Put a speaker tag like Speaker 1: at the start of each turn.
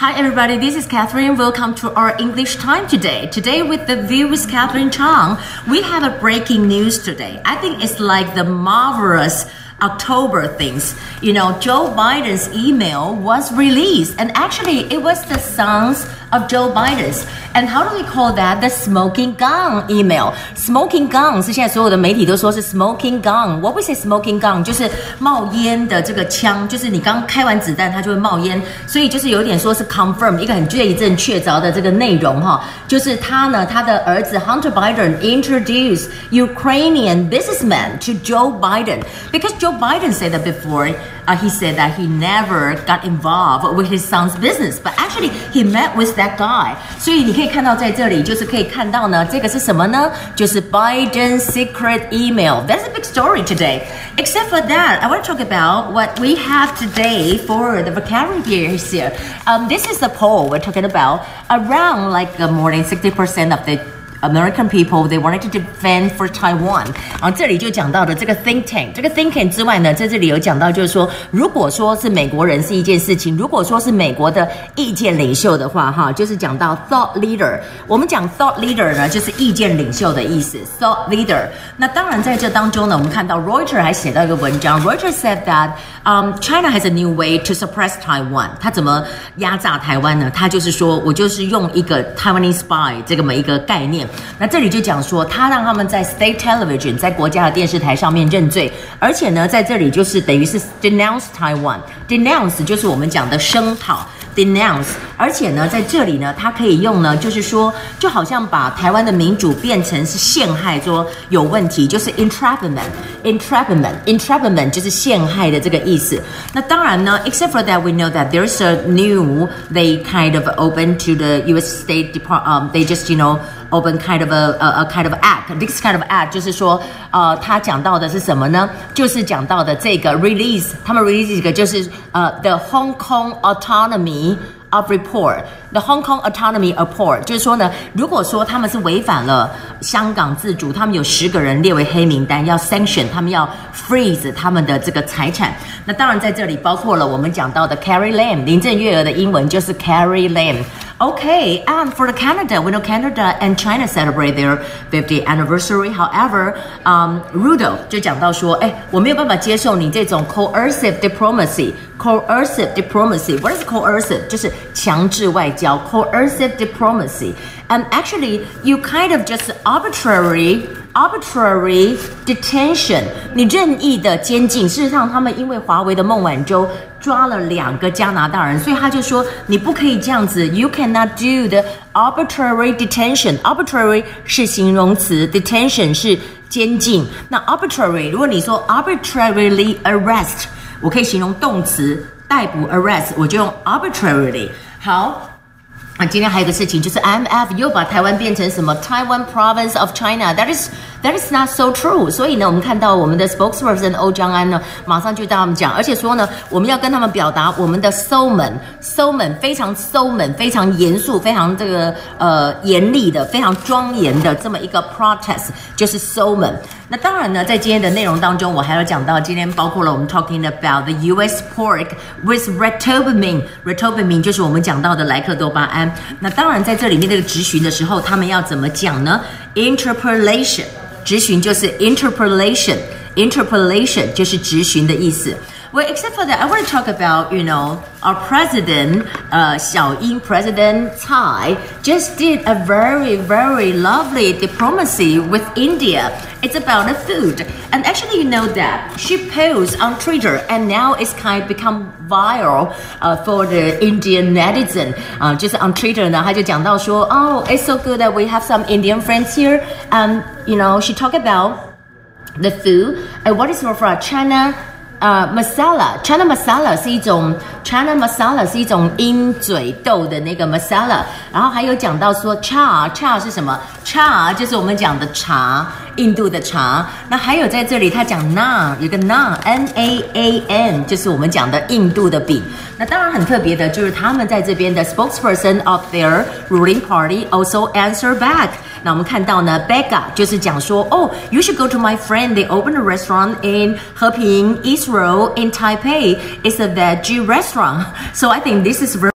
Speaker 1: Hi, everybody. This is Catherine. Welcome to our English time today. Today, with the view with Catherine Chang, we have a breaking news today. I think it's like the marvelous October things. You know, Joe Biden's email was released, and actually, it was the sons of Joe Biden's. And how do we call that? The smoking gun email. Smoking gun 是现在所有的媒体都说是 smoking gun。What we say smoking gun 就是冒烟的这个枪，就是你刚开完子弹它就会冒烟，所以就是有点说是 confirm 一个很确证确凿的这个内容哈，就是他呢他的儿子 Hunter Biden introduced Ukrainian businessman to Joe Biden because Joe Biden said that before. Uh, he said that he never got involved with his son's business, but actually he met with that guy. 所以你可以看到在这里，就是可以看到呢，这个是什么呢？就是 Biden's secret email. That's a big story today. Except for that, I want to talk about what we have today for the vocabulary here. Um, this is the poll we're talking about. Around like more than 60% of the American people they wanted to defend for Taiwan。然后这里就讲到的这个 think tank，这个 think tank 之外呢，在这里有讲到就是说，如果说是美国人是一件事情，如果说是美国的意见领袖的话，哈，就是讲到 thought leader。我们讲 thought leader 呢，就是意见领袖的意思，thought leader。那当然在这当中呢，我们看到 Reuters 还写到一个文章，Reuters said that um China has a new way to suppress Taiwan。他怎么压榨台湾呢？他就是说我就是用一个 Taiwanese spy 这个么一个概念。 那这里就讲说，他让他们在 state television，在国家的电视台上面认罪，而且呢，在这里就是等于是 denounce Taiwan，denounce 就是我们讲的声讨。denounce，而且呢，在这里呢，它可以用呢，就是说，就好像把台湾的民主变成是陷害，说有问题，就是 entrapment，entrapment，entrapment 就是陷害的这个意思。那当然呢，except for that we know that there's a new they kind of open to the U.S. State Department，um, they just you know Open kind of a a, kind of act. This kind of act 就是说，呃，他讲到的是什么呢？就是讲到的这个 release，他们 release 这个就是呃 the Hong Kong autonomy of report the Hong Kong Autonomy Report，就是说呢，如果说他们是违反了香港自主，他们有十个人列为黑名单，要 sanction，他们要 freeze 他们的这个财产。那当然在这里包括了我们讲到的 Carrie Lam，林郑月娥的英文就是 Carrie Lam。Okay, and for the Canada, we know Canada and China celebrate their 50th anniversary. However, um, Trudeau 就讲到说，哎，我没有办法接受你这种 coercive diplomacy。coercive diplomacy. What is coercive? 就是强制外交 coercive diplomacy. And actually, you kind of just arbitrary arbitrary detention，你任意的监禁。事实上，他们因为华为的孟晚舟抓了两个加拿大人，所以他就说你不可以这样子。You cannot do the arbitrary detention. Arbitrary 是形容词，detention 是监禁。那 arbitrary，如果你说 arbitrarily arrest，我可以形容动词逮捕 arrest，我就用 arbitrarily。好。啊，今天还有个事情，就是 M F 又把台湾变成什么 Taiwan Province of China，that is that is not so true。所以呢，我们看到我们的 spokesperson 欧江安呢，马上就跟他们讲，而且说呢，我们要跟他们表达我们的 soman，soman 非常 soman 非常严肃、非常这个呃严厉的、非常庄严的这么一个 protest，就是 soman。那当然呢，在今天的内容当中，我还要讲到今天包括了我们 talking about the U.S. pork with retobamine，retobamine 就是我们讲到的莱克多巴胺。那当然在这里面这个质询的时候，他们要怎么讲呢？interpolation，直询就是 interpolation，interpolation 就是直询的意思。Well, except for that, I want to talk about, you know, our president, uh, Xiao President Tsai, just did a very, very lovely diplomacy with India. It's about the food. And actually, you know that she posted on Twitter and now it's kind of become viral uh, for the Indian netizen. Uh, just on Twitter oh, it's so good that we have some Indian friends here. And, you know, she talked about the food and what is more for China 呃，masala，China masala 是一种 China masala 是一种鹰嘴豆的那个 masala，然后还有讲到说 cha，cha 是什么？cha 就是我们讲的茶，印度的茶。那还有在这里他讲 naan，有个 naan，n a a n，就是我们讲的印度的饼。那当然很特别的就是他们在这边的 spokesperson of their ruling party also answer back。那我们看到呢，Becca 就是讲说，哦，You should go to my friend. They opened a restaurant in 和平 East Road in Taipei. It's a veggie restaurant. So I think this is very